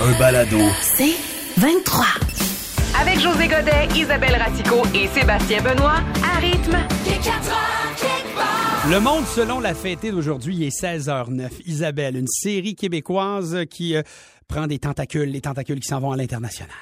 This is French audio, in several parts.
Un balado. C'est 23. Avec José Godet, Isabelle Ratico et Sébastien Benoît, à rythme. Le monde selon la fêtée d'aujourd'hui est 16h09. Isabelle, une série québécoise qui euh, prend des tentacules, les tentacules qui s'en vont à l'international.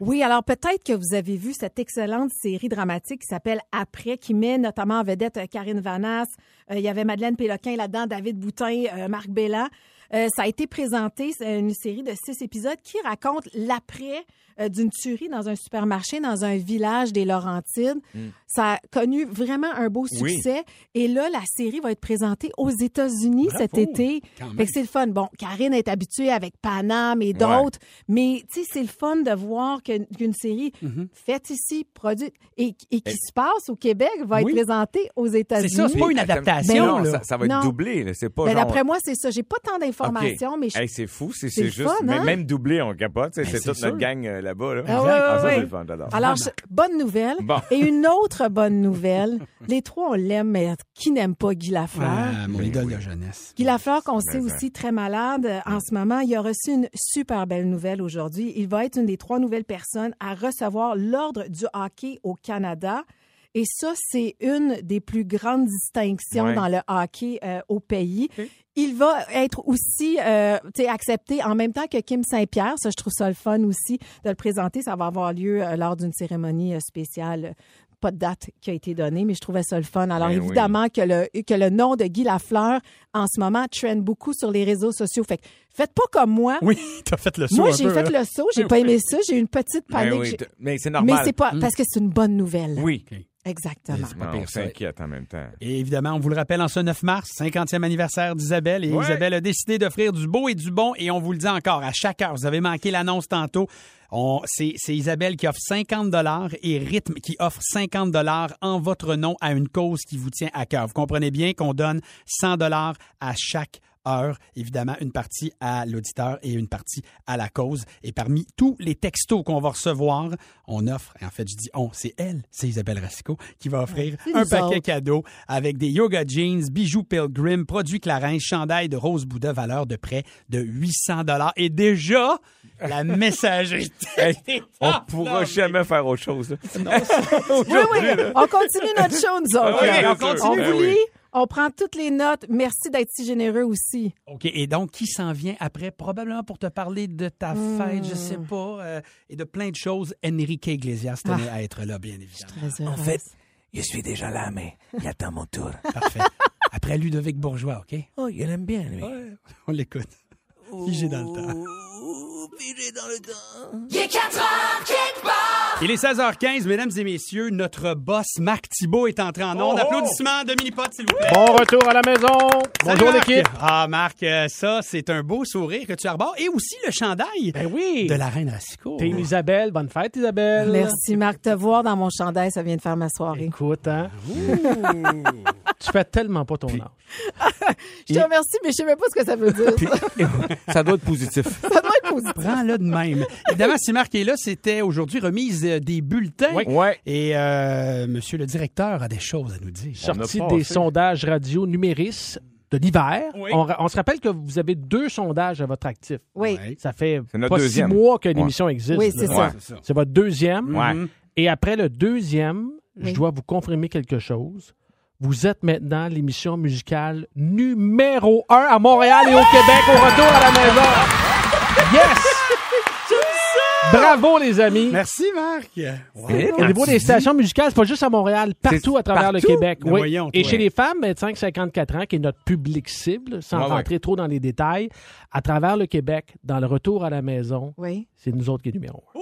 Oui, alors peut-être que vous avez vu cette excellente série dramatique qui s'appelle Après, qui met notamment en vedette euh, Karine Vanasse. Euh, il y avait Madeleine Péloquin là-dedans, David Boutin, euh, Marc Bellan. Euh, ça a été présenté, c'est une série de six épisodes qui raconte l'après euh, d'une tuerie dans un supermarché dans un village des Laurentides. Ça a connu vraiment un beau Oui. succès. Et là, la série va être présentée aux États-Unis cet été. Fait que c'est le fun. Bon, Karine est habituée avec Panam et d'autres, mais tu sais, c'est le fun de voir qu'une série Mhm. faite ici, produite et, et qui se passe au Québec va Oui. être présentée aux États-Unis. C'est ça, c'est pas une Attends, adaptation. non, là. ça, ça va être Non. doublé. C'est pas Ben, genre... D'après moi, c'est ça. J'ai pas tant OK. D'informations, mais je... Hey, c'est fou, c'est juste. fun, mais hein? même doublé, on capote. Ben, c'est c'est toute sûr. notre gang euh, là-bas. Là. Ah ouais, ça, ouais, le fun. Alors, je- bonne nouvelle. Bon. Et une autre bonne nouvelle. Les trois, on l'aime, mais qui n'aime pas Guy Lafleur? Ah, mon Ben idole oui. de jeunesse. Guy Lafleur, qu'on Mais sait ça. aussi très malade euh, en ce moment, il a reçu une super belle nouvelle aujourd'hui. Il va être une des trois nouvelles personnes à recevoir l'Ordre du hockey au Canada. Et ça, c'est une des plus grandes distinctions Ouais. dans le hockey euh, au pays. Il va être aussi euh, accepté en même temps que Kim Saint-Pierre. Ça, je trouve ça le fun aussi de le présenter. Ça va avoir lieu euh, lors d'une cérémonie euh, spéciale. Pas de date qui a été donnée, mais je trouvais ça le fun. Alors, Ben oui. évidemment que, le, que le nom de Guy Lafleur, en ce moment, trend beaucoup sur les réseaux sociaux. Fait que faites pas comme moi. Oui, t'as fait le saut Moi, j'ai fait hein. le saut, j'ai pas aimé ça, j'ai eu une petite Ben panique. oui, J'ai- t- mais c'est mais normal. c'est pas parce que c'est une bonne nouvelle. Oui. Exactement. pas Non, pire, on ça. s'inquiète en même temps. Et évidemment, on vous le rappelle, en ce 9 mars, 50e anniversaire d'Isabelle. Et Ouais. Isabelle a décidé d'offrir du beau et du bon. Et on vous le dit encore, à chaque heure, vous avez manqué l'annonce tantôt. On- C'est c'est Isabelle qui offre 50 dollars et Rythme qui offre 50 dollars en votre nom à une cause qui vous tient à cœur. Vous comprenez bien qu'on donne 100 dollars à chaque heure. Évidemment, une partie à l'auditeur et une partie à la cause. Et parmi tous les textos qu'on va recevoir, on offre, et en fait, je dis on, c'est elle, c'est Isabelle Racicot, qui va offrir un paquet autres. cadeau avec des yoga jeans, bijoux Pilgrim, produits Clarins, chandail de Rose Bouddha, valeur de près de 800 dollars. Et déjà, la messagerie. Hey, on pourra jamais faire autre chose. Oui, oui, on continue notre show, nous autres. Ah on continue. Ben oui. On prend toutes les notes. Merci d'être si généreux aussi. OK. Et donc, qui s'en vient après? Probablement pour te parler de ta Hmm. fête, je sais pas, euh, et de plein de choses. Enrique Iglesias tenait Ah. à être là, bien évidemment. En fait, je suis déjà là, mais il attend mon tour. Parfait. Après Ludovic Bourgeois, OK? Oh, il aime bien, lui. On l'écoute. Figé dans le temps. Oh, figé dans le temps. Il est 16h15, mesdames et messieurs. Notre boss, Marc Thibault, est entré en ondes. Applaudissements de mini-pot, s'il vous plaît. Bon retour à la maison. Salut, Bonjour l'équipe. Ah, Marc, euh, ça, c'est un beau sourire que tu arbores. Et aussi le chandail Ben oui. de la reine Racicot. Team Isabelle, bonne fête Isabelle. Merci, Marc. Te voir dans mon chandail, ça vient de faire ma soirée. Écoute, hein. tu fais tellement pas ton âge. Je te remercie, mais je sais même pas ce que ça veut dire. Ça doit être positif. ça doit être positif. Prends-le de même. Évidemment, si Marc est là, c'était aujourd'hui remise euh, des bulletins. Oui. Ouais. Et euh, monsieur le directeur a des choses à nous dire. A des sondages radio numéris de l'hiver. Oui. On, on se rappelle que vous avez deux sondages à votre actif. Oui. Ouais. Ça fait pas deuxième. six mois que l'émission existe. Oui, c'est ça. C'est votre deuxième. Ouais. Mhm. Et après le deuxième, je dois vous confirmer quelque chose. Vous êtes maintenant l'émission musicale numéro un à Montréal et au Québec au retour à la maison. Yes! Bravo les amis. Merci, Marc. Wow. Et Au niveau des stations musicales, c'est pas juste à Montréal, partout à travers le? Québec. Ben Oui. voyons, Et chez les femmes, 25-54 ans, qui est notre public cible, sans Ouais, ouais. rentrer trop dans les détails, à travers le Québec, dans le retour à la maison, Oui. c'est nous autres qui est numéro un.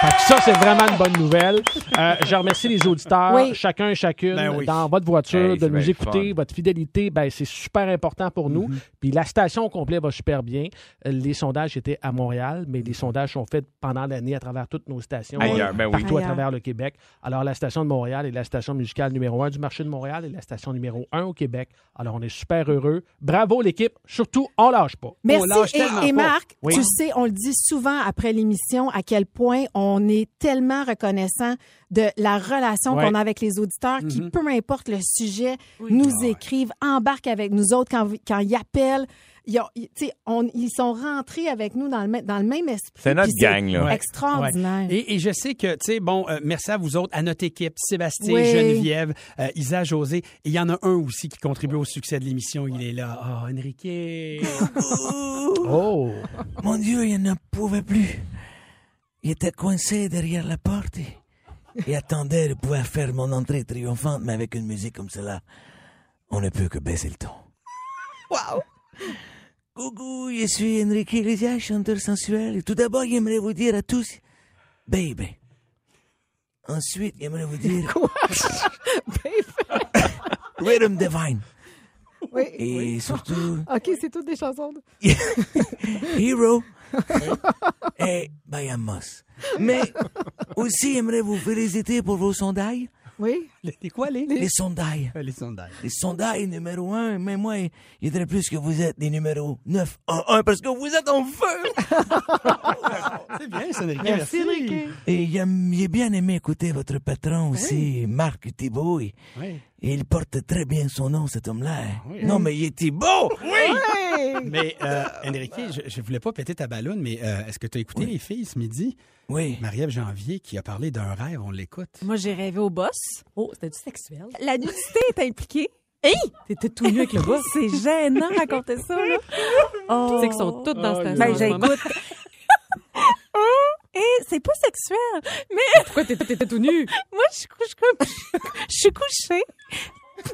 Fait que ça, c'est vraiment une bonne nouvelle. Euh, je remercie les auditeurs, Oui. chacun et chacune, Ben oui. dans votre voiture, Hey, de c'est nous bien écouter. fun. Votre fidélité, ben, c'est super important pour nous. Mm-hmm. Puis la station au complet va super bien. Euh, Les sondages étaient à Montréal, mais les sondages sont faits pendant l'année à travers toutes nos stations, Ailleurs, ben oui. partout à Ailleurs. travers le Québec. Alors, la station de Montréal est la station musicale numéro un du marché de Montréal et la station numéro un au Québec. Alors, on est super heureux. Bravo, l'équipe. Surtout, on lâche pas. Merci. lâche Et, tellement et pas. Marc, Oui. tu sais, on le dit souvent après l'émission à quel point on est tellement reconnaissant de la relation Ouais. qu'on a avec les auditeurs qui, Mhm. peu importe le sujet, nous écrivent, embarquent avec nous autres quand, quand ils appellent. Ils, ont- on- ils sont rentrés avec nous dans le, même- dans le même esprit. C'est notre gang, là. Ouais. Extraordinaire. Et, et je sais que, tu sais, bon, euh, merci à vous autres, à notre équipe, Sébastien, Oui. Geneviève, euh, Isa, José. Il y en a un aussi qui contribue au succès de l'émission. Il est là. Ah, Enrique. Oh! Mon Dieu, il n'en pouvait plus. Il était coincé derrière la porte et, et attendait de pouvoir faire mon entrée triomphante, mais avec une musique comme cela, on ne peut que baisser le ton. Wow! Coucou, je suis Enrique Iglesias, chanteur sensuel. Et tout d'abord, j'aimerais vous dire à tous, baby. Ensuite, j'aimerais vous dire, Rhythm Divine. Oui. Et surtout, OK, c'est toutes des chansons. Hero et Bayamos. Mais aussi, j'aimerais vous féliciter pour vos sondages. Oui. Les, les quoi, les? Les sondages. Les sondages. Les sondages numéro un, mais moi, il dirait plus que vous êtes des numéros 9 en 1 parce que vous êtes en feu. C'est bien, ça, Enrique. Merci, Enrique. Et j'ai bien aimé écouter votre patron aussi, Marc Thibault. Oui. et il porte très bien son nom, cet homme-là. Oui. Non, mais il est Thibault! Mais, euh, Enrique, je, je voulais pas péter ta ballonne, mais euh, est-ce que tu as écouté les filles ce midi? Oui. Marie-Ève Janvier qui a parlé d'un rêve, on l'écoute. Moi, j'ai rêvé au boss. Oh, c'était du sexuel? La nudité est impliquée. Hey! T'étais tout nu avec le boss. C'est gênant de raconter ça, là. Oh. Tu sais qu'ils sont toutes dans cette Ben, j'écoute. Et c'est pas sexuel, mais Pourquoi t'étais t'étais tout nu? moi, je couche comme... Je suis couchée,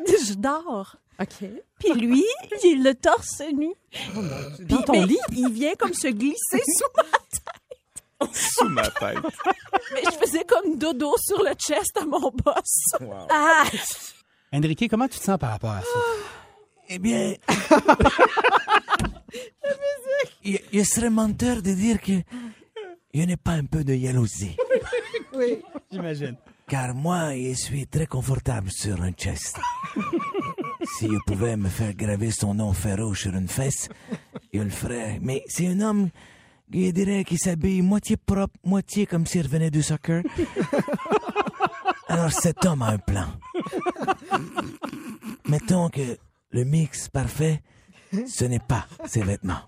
je dors. OK. Puis lui, il le torse nu. Dans Puis, ton lit? Il vient comme se glisser sous ma Sous ma tête. Mais je faisais comme dodo sur le chest à mon boss. Wow. Ah! Enrique, comment tu te sens par rapport à ça? Eh bien. il, il serait menteur de dire que je n'ai pas un peu de jalousie. Oui. J'imagine. Car moi, je suis très confortable sur un chest. Si je pouvais me faire graver son nom féroce sur une fesse, je le ferais. Mais c'est un homme, je dirais, qui s'habille moitié propre, moitié comme s'il revenait du soccer. Alors cet homme a un plan. Mettons que le mix parfait, ce n'est pas ses vêtements.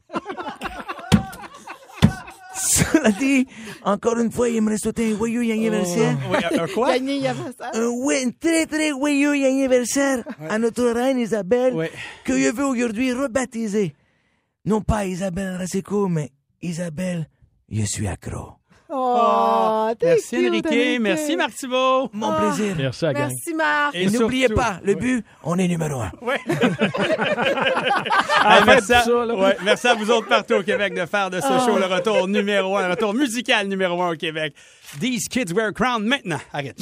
Cela dit, encore une fois, il me souhaiter un joyeux anniversaire. Oui, un quoi? Un oui, un très très joyeux anniversaire à notre reine Isabelle, Ouais. que je veux aujourd'hui rebaptiser. Non pas Isabelle Racicot, mais Isabelle, je suis accro. Oh, t'es Merci cute, Enrique, Enrique. merci Marc Thibault. Mon plaisir. Merci à. Merci, Marc. Et Et n'oubliez surtout- pas, le but, on est numéro un. Ah, merci, à, ça, ouais, merci à vous autres partout au Québec de faire de ce show le retour numéro un, le retour musical numéro un au Québec. These Kids Wear a Crown maintenant. Arrête.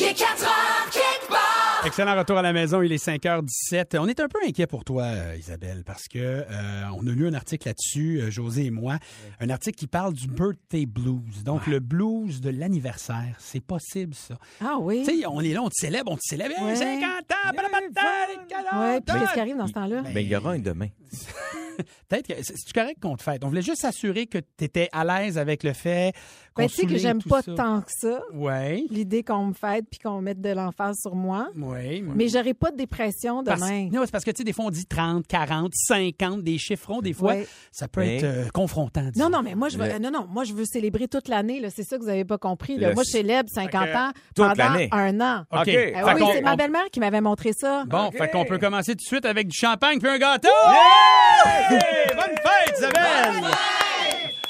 Excellent retour à la maison, il est 5h17. On est un peu inquiet pour toi, euh, Isabelle, parce que euh, on a lu un article là-dessus, euh, José et moi, un article qui parle du birthday blues, donc le blues de l'anniversaire. C'est possible, ça. Ah oui? Tu sais, on est là, on te célèbre, on te célèbre, Ouais. 50 ans, blablabla, Ouais, qu'est-ce qui arrive dans ce temps-là? Ben, il y aura un demain. Peut-être que c'est correct qu'on te fête? On voulait juste s'assurer que tu étais à l'aise avec le fait qu'on Ben, tu sais que j'aime pas ça. tant que ça, Ouais. l'idée qu'on me fête puis qu'on mette de l'emphase sur moi. Oui. Mais j'aurais pas de dépression Parce, demain. non, c'est parce que, tu sais, des fois, on dit 30, 40, 50, des chiffrons, des fois, Ouais. ça peut Mais- être euh, confrontant. Non, non, mais moi, je veux, Le- euh, non, non, moi, je veux célébrer toute l'année. C'est ça que vous avez pas compris. là. Le- Moi, je célèbre 50 Fait que ans toute pendant l'année. un an. OK. Ah oui, c'est ma belle-mère qui m'avait montré ça. Bon, fait qu'on peut commencer tout de suite avec du champagne puis un gâteau. Yeah! Bonne fête, Isabelle!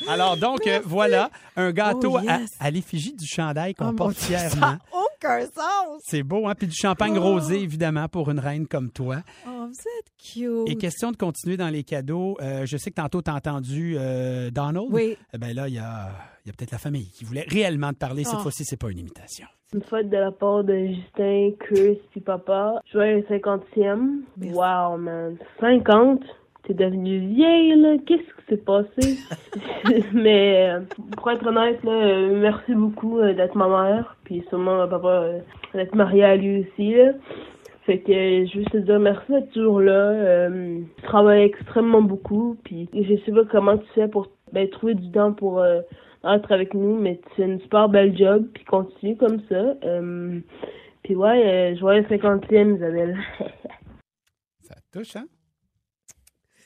Alors, donc, euh, voilà, un gâteau Oh, à- yes. à, l'effigie du chandail qu'on Oh, mon porte Dieu, fièrement. Ça n'a aucun sens. C'est beau, hein? Puis du champagne Oh. rosé, évidemment, pour une reine comme toi. Oh, vous êtes cute. Et question de continuer dans les cadeaux, euh, je sais que tantôt tu as entendu euh, Donald. Oui. Eh ben là, il y a, il y a peut-être la famille qui voulait réellement te parler. Cette Ah. fois-ci, c'est pas une imitation. Une fête de la part de Justin, Chris et papa. Joyeux 50e. Wow, man. 50? T'es devenue vieille, là. Qu'est-ce qui s'est passé? Mais, euh, pour être honnête, là, euh, merci beaucoup euh, d'être ma mère. Puis sûrement, euh, papa, d'être marié à lui aussi, là. Fait que je veux juste te dire merci d'être toujours là. Euh, tu travailles extrêmement beaucoup. Puis je sais pas comment tu fais pour ben, trouver du temps pour euh, être avec nous, mais tu fais une super belle job. Puis continue comme ça. Euh, puis ouais, euh, joyeux 50e, Isabelle. Ça touche, hein?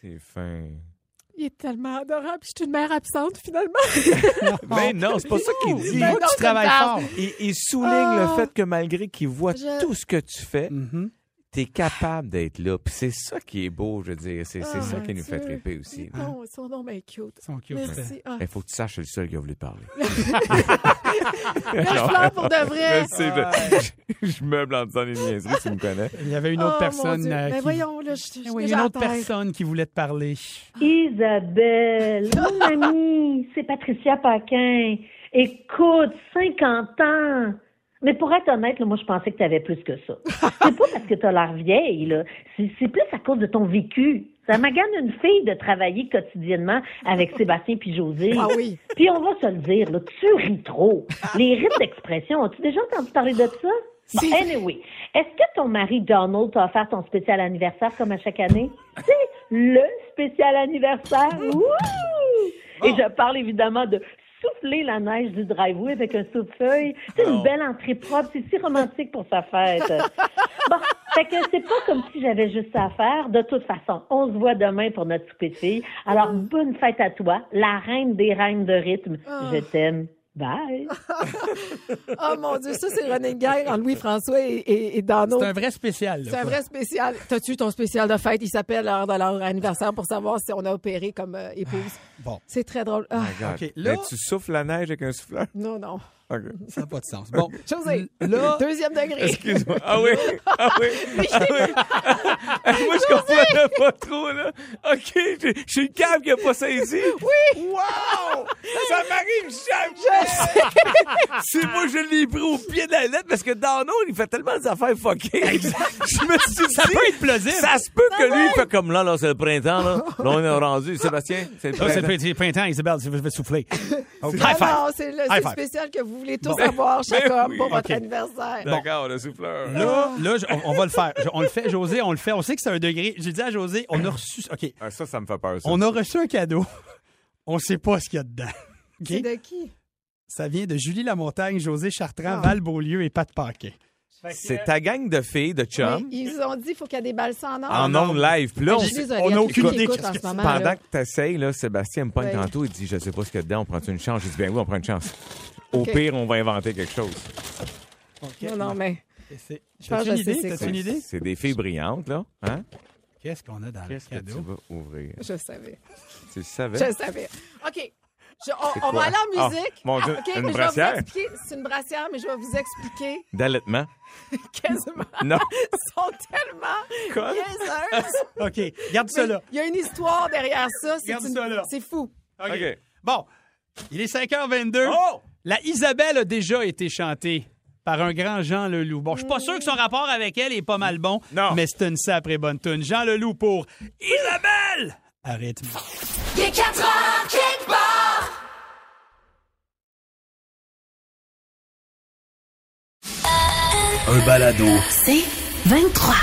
C'est fin. Il est tellement adorable. puis Je suis une mère absente, finalement. Mais non, c'est pas ça qu'il dit. Ben non, tu travailles fort. Il, il souligne Ah. le fait que malgré qu'il voit Je- tout ce que tu fais, Mhm. tu es capable d'être là. Puis c'est ça qui est beau, je veux dire. C'est c'est Ah, ça qui nous fait triper aussi. Il Non, ils sont donc bien cute. Ils sont cute. Merci. Ah. faut que tu saches, c'est le seul qui a voulu parler. Là, je pleure pour de vrai. Je sais, je, je meuble en disant des niaiseries, tu me connais. Il y avait une autre Oh, personne Dieu. euh, Ben qui... voyons, là, je, je, Eh je oui, une autre personne qui voulait te parler. Isabelle, mon amie, c'est Patricia Paquin. Écoute, 50 ans. Mais pour être honnête, là, moi, je pensais que tu avais plus que ça. C'est pas parce que tu as l'air vieille, là. C'est plus à cause de ton vécu. Ça magane une fille de travailler quotidiennement avec Sébastien puis José. Ah oui. Puis on va se le dire, là, tu ris trop. Les rites d'expression, as-tu déjà entendu parler de ça? Bon, anyway, est-ce que ton mari Donald t'a offert ton spécial anniversaire comme à chaque année? C'est le spécial anniversaire. Wouh! Et je parle évidemment de souffler la neige du driveway avec un souffle-feuille. C'est une belle entrée propre. C'est si romantique pour sa fête. bon, fait que c'est pas comme si j'avais juste ça à faire. De toute façon, on se voit demain pour notre souper de filles. Alors, bonne fête à toi, la reine des reines de rythme. Je t'aime. Bye. Oh mon Dieu, ça, c'est running guerre en Louis-François et, et, et Dano. C'est un vrai spécial. C'est un vrai spécial. T'as-tu ton spécial de fête? Il s'appelle l'heure de leur anniversaire pour savoir si on a opéré comme euh, épouse. Bon. C'est très drôle. Ah, Regarde. OK, là- Mais tu souffles la neige avec un souffleur? non, non. Ça n'a pas de sens. Bon, José, là, deuxième degré. Excuse-moi. Ah oui? Ah oui? Ah oui? Moi, je comprenais pas trop, là. OK, je je suis le câble qui a pas saisi. Oui! Wow! Ça m'arrive jamais! C'est moi, je l'ai pris au pied de la lettre parce que Dano, il fait tellement des affaires fuckées. Je me suis dit... ça peut être plausible. Ça se peut que lui, il fait comme là, là, c'est le printemps, là. Là, on est rendu. Sébastien, c'est le c'est printemps. le printemps, Isabelle, je vais souffler. OK. Ah High five. non, c'est le, spécial que vous voulez tous Bon. avoir, chaque Ben homme, oui. pour votre anniversaire. D'accord, le souffleur. Là, là je- on, on va le faire. Je- on le fait, José, on le fait. On sait que c'est un degré. J'ai dit à José, on a reçu. OK. Ah, ça, ça me fait peur, ça. On a reçu un cadeau. On sait pas ce qu'il y a dedans. C'est de qui? Ça vient de Julie Lamontagne, José Chartrand, Ah. Val Beaulieu et Pat Paquin. C'est ta gang de filles, de chums, Oui, ils ont dit qu'il faut qu'il y ait des balles sans or. en ondes live. Puis là, on, Je suis désolée, on a il y aucune idée en ce moment, pendant là. que t'essayes, là, Sébastien me pogne Ouais. tantôt, il dit, je sais pas ce qu'il y a dedans, on prend une chance. J'ai dit, ben oui, on prend une chance. Au pire, on va inventer quelque chose. Non, non, mais T'as-tu une que je sais idée? une idée? C'est des filles brillantes, là. Hein? Qu'est-ce qu'on a dans le Qu'est-ce que tu cadeau? vas ouvrir? je savais. Tu savais? Je savais. OK. Je- on, va aller en Ah, musique. mon Dieu, OK, une mais je vais brassière? vous expliquer. C'est une brassière, mais je vais vous expliquer D'allaitement? quasiment. Non. Ils sont tellement Quoi? OK, garde ça là. Il y a une histoire derrière ça. C'est Garde une- ça là. C'est fou. OK. OK. Bon, il est 5h22. Oh! La Isabelle a déjà été chantée par un grand Jean Leloup. Bon, je suis pas sûr que son rapport avec elle est pas mal bon, Non. mais c'est une sacrée bonne tune. Jean Leloup pour Isabelle! Arrête. Il est 4 heures quelque part. Un balado. C'est 23.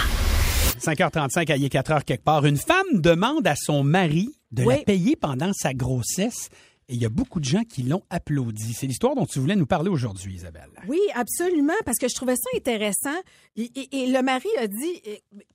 5h35 à y est 4h quelque part. Une femme demande à son mari de Oui. la payer pendant sa grossesse et il y a beaucoup de gens qui l'ont applaudi. C'est l'histoire dont tu voulais nous parler aujourd'hui, Isabelle. Oui, absolument, parce que je trouvais ça intéressant. Et, le mari a dit,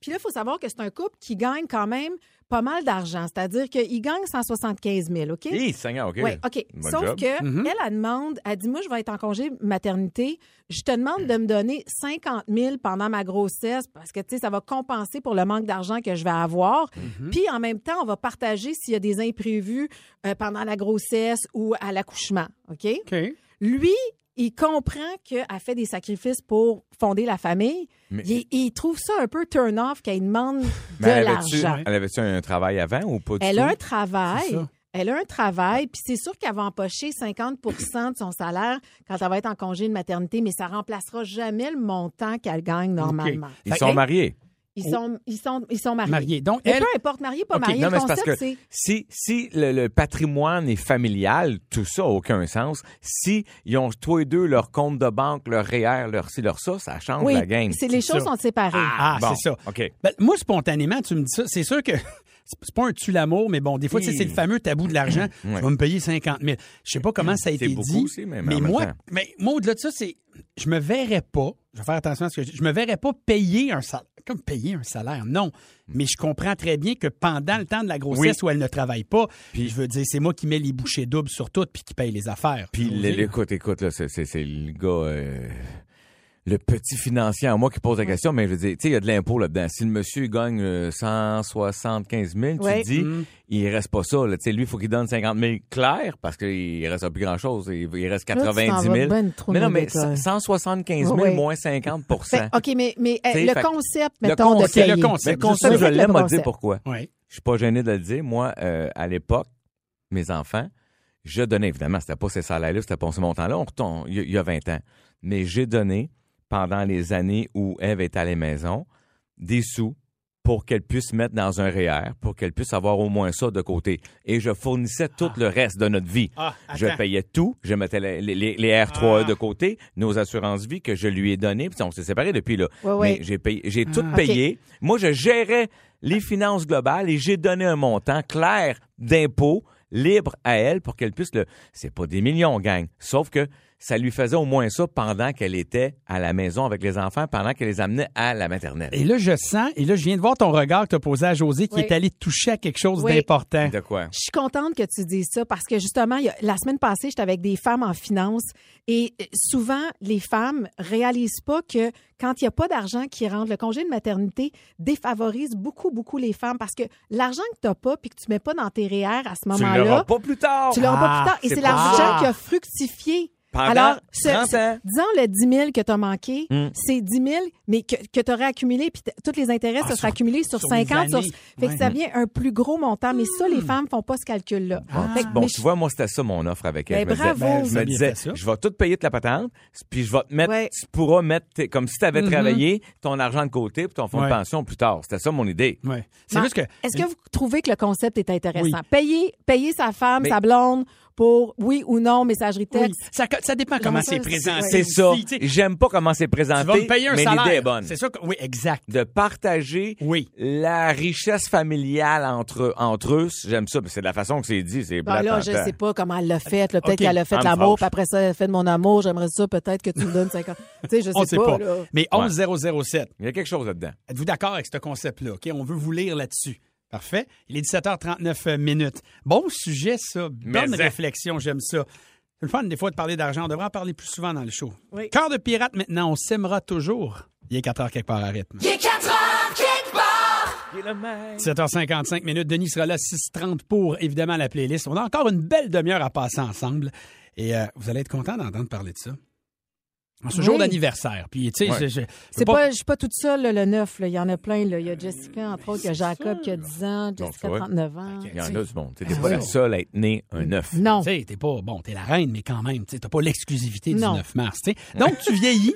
puis là, il faut savoir que c'est un couple qui gagne quand même pas mal d'argent, c'est-à-dire qu'il gagne 175 000, OK? Hé, Seigneur, OK. Oui, OK. Bon Sauf job. que Mhm. elle, elle demande, elle dit, moi, je vais être en congé maternité. Je te demande de me donner 50 000 pendant ma grossesse parce que, tu sais, ça va compenser pour le manque d'argent que je vais avoir. Mhm. Puis, en même temps, on va partager s'il y a des imprévus euh, pendant la grossesse ou à l'accouchement. OK? OK. Lui, il comprend qu'elle fait des sacrifices pour fonder la famille. Mais- Il, il trouve ça un peu turn-off qu'elle demande de Mais elle avait-tu- l'argent. Elle avait-tu un travail avant ou pas du Elle tout? a un travail. Elle a un travail, puis c'est sûr qu'elle va empocher 50% de son salaire quand elle va être en congé de maternité, mais ça remplacera jamais le montant qu'elle gagne normalement. Ils Fait sont mariés. Ils sont, ils sont, ils sont mariés. Mariés. Donc, Mais elle- peu importe, mariés, pas OK, mariés, non, le mais c'est parce concept, que si, si le, le patrimoine est familial, tout ça n'a aucun sens. Si ils ont tous les deux leur compte de banque, leur REER, leur ci, leur ça, ça change Oui, la game. c'est les choses ça. sont séparées. Ah, bon, c'est ça. OK. Ben, moi, spontanément, tu me dis ça. C'est sûr que c'est pas un tue l'amour, mais bon, des fois, tu sais, c'est le fameux tabou de l'argent. Tu vas me payer 50 000. Je sais pas comment ça a C'est été beaucoup dit. aussi, mais- mais moi, mais moi, au-delà de ça, c'est, je me verrais pas, je vais faire attention à ce que je dis, je me verrais pas payer un salaire, comme payer un salaire, non. Mais je comprends très bien que pendant le temps de la grossesse Oui. où elle ne travaille pas, je veux dire, c'est moi qui mets les bouchées doubles sur tout puis qui paye les affaires. Puis écoute, écoute, là, c'est, c'est- c'est le gars, euh, le petit financier en moi qui pose la question, mais je veux dire, tu sais, il y a de l'impôt là-dedans. Si le monsieur gagne euh, 175 000, tu Ouais. dis, Mm. il reste pas ça. Là. Tu sais, lui, il faut qu'il donne 50 000 clair parce qu'il reste plus grand-chose. Il, il reste Là, tu t'en 90 vas 000. ben trop mais non, le mais détail. 175 000 Ouais. moins 50 Fait- OK, mais, mais euh, le fait- concept, Le mettons, de concept, payer. le concept, le concept, je le l'aime à dire concept. pourquoi. Oui. Je suis pas gêné de le dire. Moi, euh, à l'époque, mes enfants, je donnais, évidemment, c'était pas ces salaires-là, c'était pas ce montant-là, on retombe, il y a- il y a 20 ans. Mais j'ai donné, pendant les années où Eve était à la maison, des sous pour qu'elle puisse mettre dans un REER, pour qu'elle puisse avoir au moins ça de côté. Et je fournissais tout le reste de notre vie. Ah, je payais tout, je mettais les, les- les R3E de côté, nos assurances vie que je lui ai données, puis on s'est séparés depuis là. Ouais, ouais. Mais j'ai payé, j'ai tout Ah. payé. Moi, je gérais les finances globales et j'ai donné un montant clair d'impôts libre à elle pour qu'elle puisse le. C'est pas des millions, gang. Sauf que ça lui faisait au moins ça pendant qu'elle était à la maison avec les enfants, pendant qu'elle les amenait à la maternelle. Et là, je sens, et là, je viens de voir ton regard que tu as posé à José qui Oui. est allé toucher à quelque chose Oui. d'important. De quoi? Je suis contente que tu dises ça parce que justement, il y a- la semaine passée, j'étais avec des femmes en finance et euh, souvent, les femmes réalisent pas que quand il n'y a pas d'argent qui rentre, le congé de maternité défavorise beaucoup, beaucoup les femmes parce que l'argent que tu n'as pas puis que tu mets pas dans tes REER à ce Tu moment-là, l'auras pas plus tard. tu l'auras pas Ah, plus tard. Et c'est pas l'argent qui a fructifié. Pendant Alors, ce- 30 ce- ans. disons le 10 000 que tu as manqué, Mm. c'est 10 000, mais que, que tu aurais accumulé, puis tous les intérêts, Ah, ça sur- sera accumulé sur, sur les 50. sur- années. fait que ça vient un plus gros montant, mais ça, les femmes font pas ce calcul-là. Que- Bon, mais tu je- vois, moi, c'était ça mon offre avec elle. Ben, je me disais, bravo. je me disais, je vais tout payer de la patente, puis je vais te mettre, Ouais. tu pourras mettre, comme si tu avais Mhm. travaillé, ton argent de côté pour ton fonds Ouais. de pension plus tard. C'était ça mon idée. Ouais. C'est juste que. Est-ce que vous trouvez que le concept est intéressant? Oui. Payer, payer sa femme, Mais- sa blonde, pour oui ou non, messagerie Oui. texte. Ça, ça dépend comment c'est présenté. C'est ça. tu. J'aime pas comment c'est Tu présenté, vas me payer un mais salaire. l'idée est bonne. C'est ça que, oui, exact. De partager Oui. la richesse familiale entre, entre eux, j'aime ça. mais C'est de la façon que c'est dit. C'est Ben là, je sais pas comment elle l'a fait. là. Peut-être qu'elle a fait l'amour, puis après ça, elle a fait de mon amour. J'aimerais ça, peut-être que tu me donnes 50. tu sais, je sais On ne sait pas. pas. là. Mais 11007. Il y a quelque chose là-dedans. Êtes-vous d'accord avec ce concept-là? OK, on veut vous lire là-dessus. Parfait. Il est 17h39 minutes. Bon sujet, ça. Bonne Mais ça. réflexion, j'aime ça. C'est le fun, des fois, de parler d'argent. On devrait en parler plus souvent dans le show. Oui. Cœur de pirate, maintenant, on s'aimera toujours. Il est 4 heures quelque part à rythme. Il est 4 heures quelque part. 7h55 minutes. Denis sera là 6h30 pour, évidemment, la playlist. On a encore une belle demi-heure à passer ensemble. Et euh, vous allez être content d'entendre parler de ça. En ce Oui. jour d'anniversaire. Puis, tu sais, Ouais. je- je- je C'est veux pas, je suis pas toute seule, là, le 9. là. Il y en a plein. Là. Il y a Jessica, entre autres. Il y a Jacob qui a 10 ans. Jessica, vois. 39 ans. Il y en a du monde. Tu n'es Ah pas la seule à être né un neuf. Non. Tu sais, t'es pas, bon, t'es la reine, mais quand même, tu t'as pas l'exclusivité du Non. 9 mars, tu sais. Donc, tu vieillis.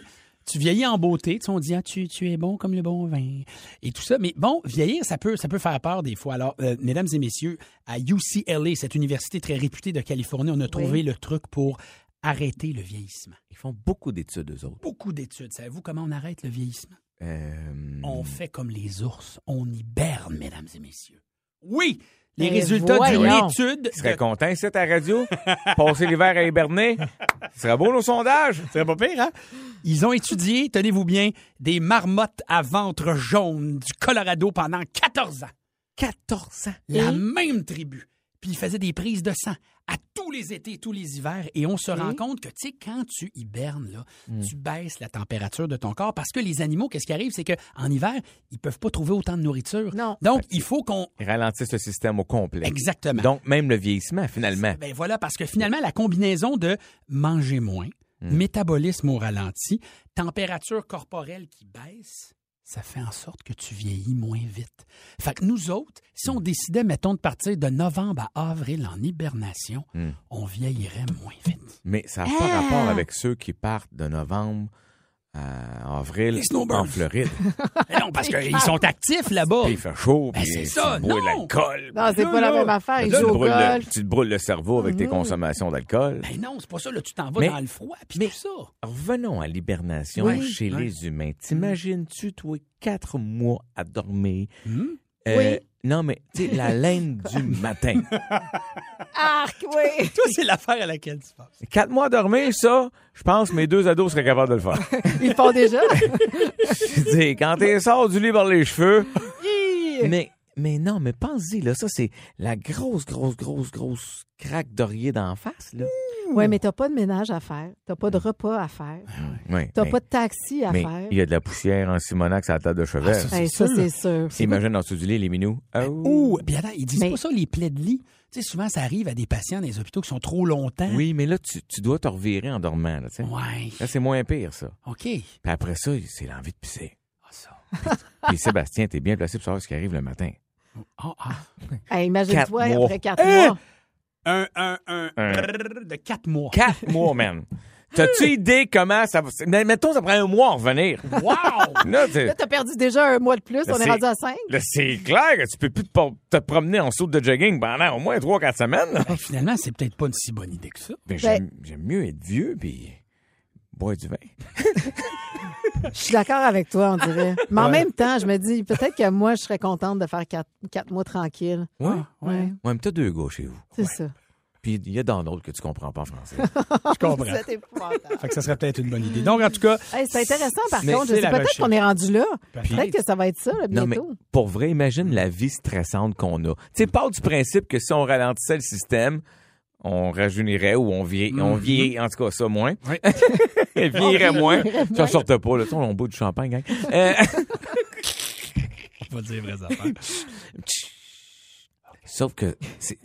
Tu vieillis en beauté, tu sais, on dit ah tu, tu es bon comme le bon vin et tout ça. Mais bon, vieillir ça peut ça peut faire peur des fois. Alors, euh, mesdames et messieurs, à UCLA, cette université très réputée de Californie, on a trouvé le truc pour arrêter le vieillissement. Ils font beaucoup d'études, eux autres. Beaucoup d'études. Savez-vous comment on arrête le vieillissement? Euh, On fait comme les ours, on hiberne, mesdames et messieurs. Oui, les Ben résultats d'une étude Tu serais de- content ici à ta radio? Passer l'hiver à hiberner? Ce serait beau nos sondages. C'est pas pire, hein? Ils ont étudié, tenez-vous bien, des marmottes à ventre jaune du Colorado pendant 14 ans. 14 ans. La Et? même tribu. Puis ils faisaient des prises de sang à tous les étés, tous les hivers. Et on se rend compte que, tu sais, quand tu hibernes, là, tu baisses la température de ton corps parce que les animaux, qu'est-ce qui arrive? C'est qu'en hiver, ils peuvent pas trouver autant de nourriture. Non. Donc, il faut qu'on... Ils ralentissent le système au complet. Exactement. Donc, même le vieillissement, finalement. Ben voilà, parce que finalement, la combinaison de manger moins, Hmm. métabolisme au ralenti, température corporelle qui baisse, ça fait en sorte que tu vieillis moins vite. Fait que nous autres, si on décidait, mettons, de partir de novembre à avril en hibernation, Hmm. on vieillirait moins vite. Mais ça n'a pas Ah! rapport avec ceux qui partent de novembre à avril Les snowbirds. en Floride. Mais non, parce qu'ils sont actifs là-bas. Puis il fait chaud, Ben, puis c'est tu ça, bois de non. l'alcool. Non, c'est pas la même affaire. Tu Ils te brûles le- golf. tu te brûles le cerveau avec tes Mhm. consommations d'alcool. Ben non, c'est pas ça. Là, tu t'en vas Mais- dans le froid, puis tout ça. Revenons à l'hibernation Oui. chez les humains. T'imagines-tu, toi, quatre mois à dormir? Hmm? Euh, Oui. Non, mais tu sais, la laine du matin. Arc, oui. Toi, c'est l'affaire à laquelle tu penses. Quatre mois à dormir, ça, je pense que mes deux ados seraient capables de le faire. Ils le font déjà? Je dis, quand t'es sors du lit par les cheveux. Mais, mais non, mais pense-y, là, ça, c'est la grosse, grosse, grosse, grosse craque d'oreiller d'en face, là. Oui, mais t'as pas de ménage à faire. T'as pas de repas à faire. Ouais, T'as mais- pas de taxi à mais faire. il y a de la poussière en Simonac à la table de chevet. Hey, ça, c'est sûr. Imagine en dessous du lit, les minous. Oh. Ouh, puis attends, ils disent Mais- pas ça, les plaies de lit. Tu sais, souvent, ça arrive à des patients dans les hôpitaux qui sont trop longtemps. Oui, mais là, tu, tu dois te revirer en dormant, là, tu sais. Ouais. Là, c'est moins pire, ça. OK. Puis après ça, c'est l'envie de pisser. Ah, ça. Puis Sébastien, t'es bien placé pour savoir ce qui arrive le matin. Ah, ah. Hey, Imagine-toi, après quatre Hein? mois. Un, un, un, Un. brrr de quatre mois. Quatre mois, man. T'as-tu idée comment ça va... Mais Mettons, ça prend un mois à revenir. Wow! Là, t'as perdu déjà un mois de plus. Là, On est rendu à cinq. là, c'est clair que tu peux plus te, promener en saut de jogging pendant au moins trois, quatre semaines. Ben, finalement, c'est peut-être pas une si bonne idée que ça. Ben, j'aime j'aime mieux être vieux puis boire du vin. Je suis d'accord avec toi, on dirait. Mais en Ouais. même temps, je me dis, peut-être que moi, je serais contente de faire quatre, quatre mois tranquille. Ouais, ouais. Ouais, mais t'as deux gars chez vous. C'est ça. Puis il y a dans d'autres que tu comprends pas en français. Je comprends. Fait que ça serait peut-être une bonne idée. Donc, en tout cas, Hey, c'est intéressant, par Mais contre. Je sais peut-être qu'on est rendu là. Peut-être. Que ça va être ça, là, Non, mais bientôt. pour vrai, imagine la vie stressante qu'on a. Tu sais, part du principe que si on ralentissait le système, on rajeunirait ou on vieillit, on Mhm. vieillit, en tout cas ça moins. Oui. Vieillirait moins. Ça sortait pas, là. Tu sais, on boit du champagne, gang. Euh, on va dire vraies affaires. Sauf que,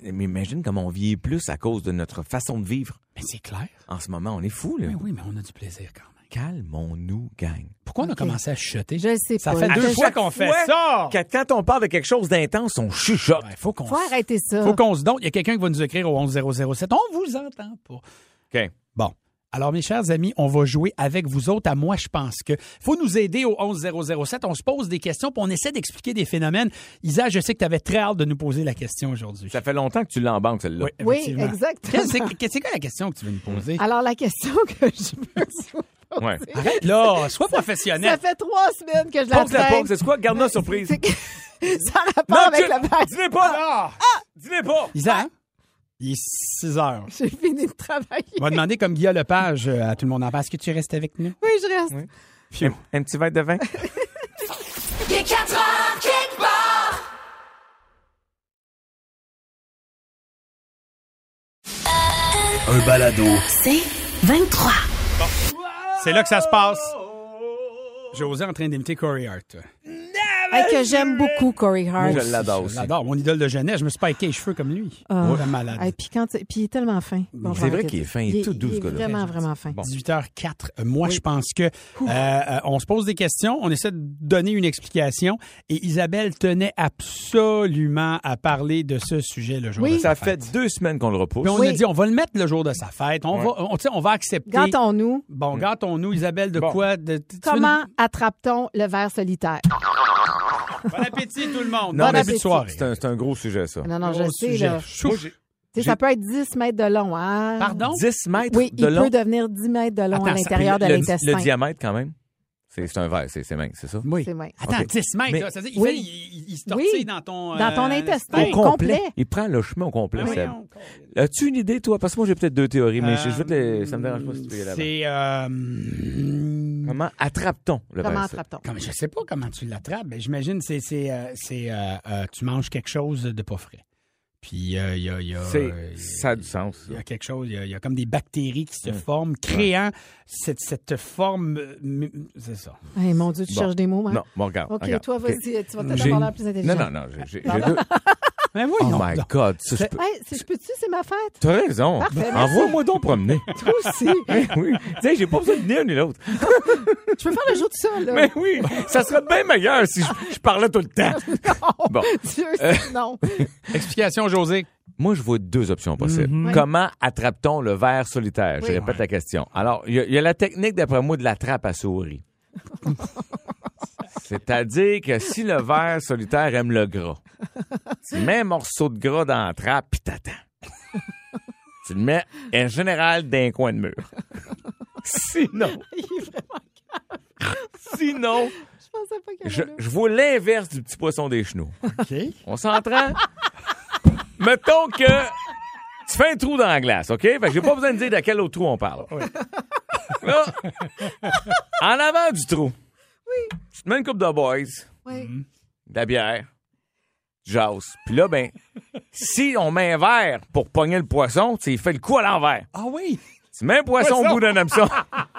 mais imagine comment on vieillit plus à cause de notre façon de vivre. Mais c'est clair. En ce moment, on est fou, là. Mais oui, mais on a du plaisir quand même. Calmons-nous, gang. Pourquoi on a commencé à chuchoter? Je sais Ça pas. fait À deux fois qu'on fait ça! Quand, quand on parle de quelque chose d'intense, on chuchote. Ouais, faut qu'on Faut arrêter ça. faut qu'on se donne. Il y a quelqu'un qui va nous écrire au 11007. On vous entend pas. OK. Bon. Alors, mes chers amis, on va jouer avec vous autres. À moi, je pense que faut nous aider au 11007. On se pose des questions, puis on essaie d'expliquer des phénomènes. Isa, je sais que tu avais très hâte de nous poser la question aujourd'hui. Ça fait longtemps que tu l'as en banque, celle-là. Oui, effectivement. exactement. Qu'est-ce que c'est- C'est quoi la question que tu veux nous poser? Alors, la question que je veux vous Ouais. Arrête là, sois ça professionnel. fait trois semaines que je la la pause, c'est quoi? Garde-la surprise. C'est que- ça a rapport avec la vague. Dis-les pas! Ah! Dis-les pas! Isa, hein? il est 6 heures. J'ai fini de travailler. On va demander comme Guillaume Lepage euh, à tout le monde en face. Est-ce que tu restes avec nous? Oui, je reste. Un, un petit verre de vin? Il est 4 heures. Un balado. C'est 23. C'est là que ça se passe. José en train d'imiter Corey Hart. Hey, que j'aime beaucoup Corey Hart. Moi, je l'adore aussi. Je l'adore. Mon idole de jeunesse. Je me suis piqué les cheveux comme lui. Ah. Ouais, malade. Hey, puis, quand, puis il est tellement fin. Bon, C'est vrai qu'il est fin, il est tout doux, il ce est gars-là. Vraiment, vraiment fin. 18h04. Euh, Moi, je pense que euh, euh, on se pose des questions, on essaie de donner une explication et Isabelle tenait absolument à parler de ce sujet le jour de sa Ça fête. fait deux semaines qu'on le repousse. Puis on Oui. a dit on va le mettre le jour de sa fête. On Ouais. va on, tu sais, on va accepter. Gâtons-nous. Bon, gâtons-nous Isabelle de Bon. quoi? De, Comment attrape-t-on le ver solitaire? Bon appétit tout le monde. Non, bon mais appétit soirée. C'est un, c'est un gros sujet, ça. Non, non, je Gros sais. sujet. Là. Chou. Moi, j'ai- Tu sais, ça peut être 10 mètres de long. Hein? Pardon? 10 mètres Oui, de il long? peut devenir 10 mètres de long Attends, à ça- l'intérieur de le, l'intestin. le diamètre, quand même. C'est un verre, c'est c'est mince, c'est ça? Oui. C'est mince. Attends, Ok. 10 mètres, Mais- là, ça veut dire, il, Oui. fait, il, il- il se tortille Oui. dans ton Dans ton euh, intestin. Au complet. complet. Il prend le chemin au complet, Seb. As-tu une idée, toi? Parce que moi, j'ai peut-être deux théories, mais je, je vais te les- ça me dérange pas si tu peux y aller. C'est euh, Comment attrape-t-on le Comment attrape-t-on? Comme je sais pas comment tu l'attrapes, mais j'imagine c'est c'est euh, tu manges quelque chose de pas frais. Puis euh, il y a il y a C'est- euh, Ça a du sens. il y a quelque chose, il y a, il y a comme des bactéries qui se Mm. forment, créant cette, cette forme. euh, m- C'est ça. Hey, mon Dieu, tu Bon. cherches des mots, hein? Non, bon, regarde. OK, regarde. toi, vas-y, tu vas peut-être avoir l'air plus intelligent. Non, non, non. j'ai- deux, Mais Oh voyons my donc. God. ça, je peux- Hey, c'est- je peux-tu, c'est ma fête? T'as raison. Parfait, merci. Envoie-moi donc promener. Toi aussi. Eh oui. Tu sais, j'ai pas besoin de ni un ni l'autre. Je peux faire le jeu tout seul, là. Mais oui, ça serait bien meilleur si je, je parlais tout le temps. Bon. Dieu, Euh, c'est- non. Explication, José. Moi, je vois deux options possibles. Mhm. Comment attrape-t-on le ver solitaire? Je Oui. répète la question. Alors, il y, a- il y a la technique, d'après moi, de la trappe à souris. C'est-à-dire que si le ver solitaire aime le gras, tu mets un morceau de gras dans la trappe, puis t'attends. tu le mets, en général, d'un coin de mur. Sinon, Il est vraiment sinon, Je pensais pas qu'il y je, avait là. je vois l'inverse du petit poisson des chenaux. OK. On s'entraîne. Mettons que tu fais un trou dans la glace, OK? Fait que j'ai pas besoin de dire de quel autre trou on parle. Là, en avant du trou, te mets une coupe de boys, Oui. de la bière, tu jases. Puis là, ben, si on met un verre pour pogner le poisson, tu fais le coup à l'envers. Ah oui. Tu mets un poisson au bout d'un hameçon,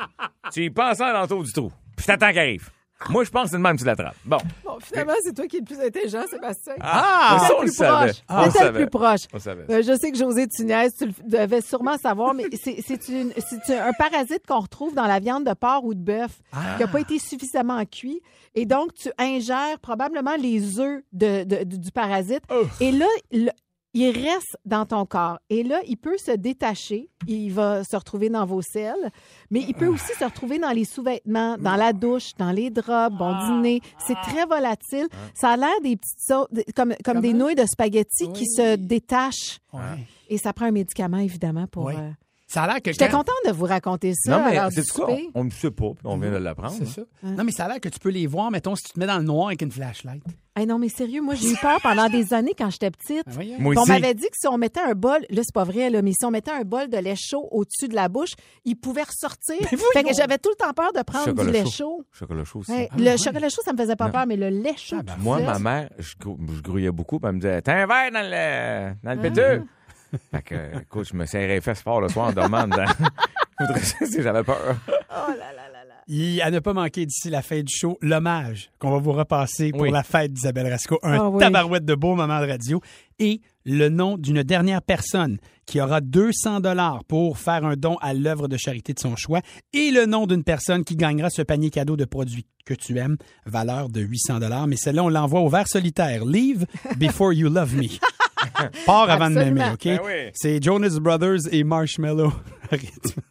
tu y penses à l'entour du trou. Puis t'attends qu'il arrive. Moi, je pense que c'est le même que tu l'attrapes. Bon. Bon, finalement, c'est toi qui es le plus intelligent, Sébastien. Ah! T'étais Ça, on le plus savait. proche. Ah, le T'étais le savait. plus proche. On savait. Euh, je sais que José, tu niaises, tu le devais sûrement savoir, mais c'est c'est une- c'est un parasite qu'on retrouve dans la viande de porc ou de bœuf qui n'a pas été suffisamment cuit. Et donc, tu ingères probablement les œufs de, de- du- du parasite. Et là, le- il reste dans ton corps. Et là, il peut se détacher. Il va se retrouver dans vos selles. Mais il peut aussi se retrouver dans les sous-vêtements, dans la douche, dans les draps, bon dîner. C'est très volatile. Ça a l'air des petites sauces, comme, comme des nouilles de spaghetti qui se détachent. Et ça prend un médicament, évidemment, pour... Oui. euh, Ça a l'air que J'étais quand- contente de vous raconter ça Non, mais c'est quoi? On ne sait pas, puis on vient de l'apprendre. C'est ça. Non, mais ça a l'air que tu peux les voir, mettons, si tu te mets dans le noir avec une flashlight. Hey, non, mais sérieux, moi, j'ai eu peur pendant des années quand j'étais petite. Ben. Moi Puis on m'avait dit que si on mettait un bol, là, c'est pas vrai, là, mais si on mettait un bol de lait chaud au-dessus de la bouche, il pouvait ressortir. Fait que j'avais tout le temps peur de prendre Chocolat du lait chaud. chaud. Chocolat chaud aussi. Hey, Ah, le chocolat chaud, ça me faisait pas Non. peur, mais le lait chaud. ben, tout Moi, ma mère, je, je grouillais beaucoup, puis elle me disait T'as un verre dans le, dans le péteux? Fait que, écoute, je me serrais les fesses fort le soir en dormant dedans. Je voudrais si j'avais peur. Il, à ne pas manquer d'ici la fin du show, l'hommage qu'on va vous repasser pour Oui. la fête d'Isabelle Rasco. Un Ah oui. tabarouette de beaux moments de radio. Et le nom d'une dernière personne qui aura 200 dollars pour faire un don à l'œuvre de charité de son choix. Et le nom d'une personne qui gagnera ce panier cadeau de produits que tu aimes, valeur de 800 dollars. Mais celle-là, on l'envoie au verre solitaire. Leave before you love me. Pars avant de m'aimer. OK? Ben oui. C'est Jonas Brothers et Marshmallow. Rythme.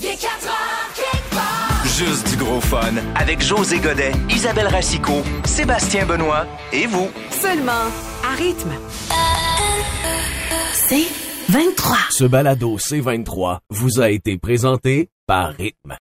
Il est 4 heures quelque part. Juste du gros fun avec José Godet, Isabelle Racicot, Sébastien Benoît et vous. Seulement à rythme. C'est 23. Ce balado C23 vous a été présenté par Rythme.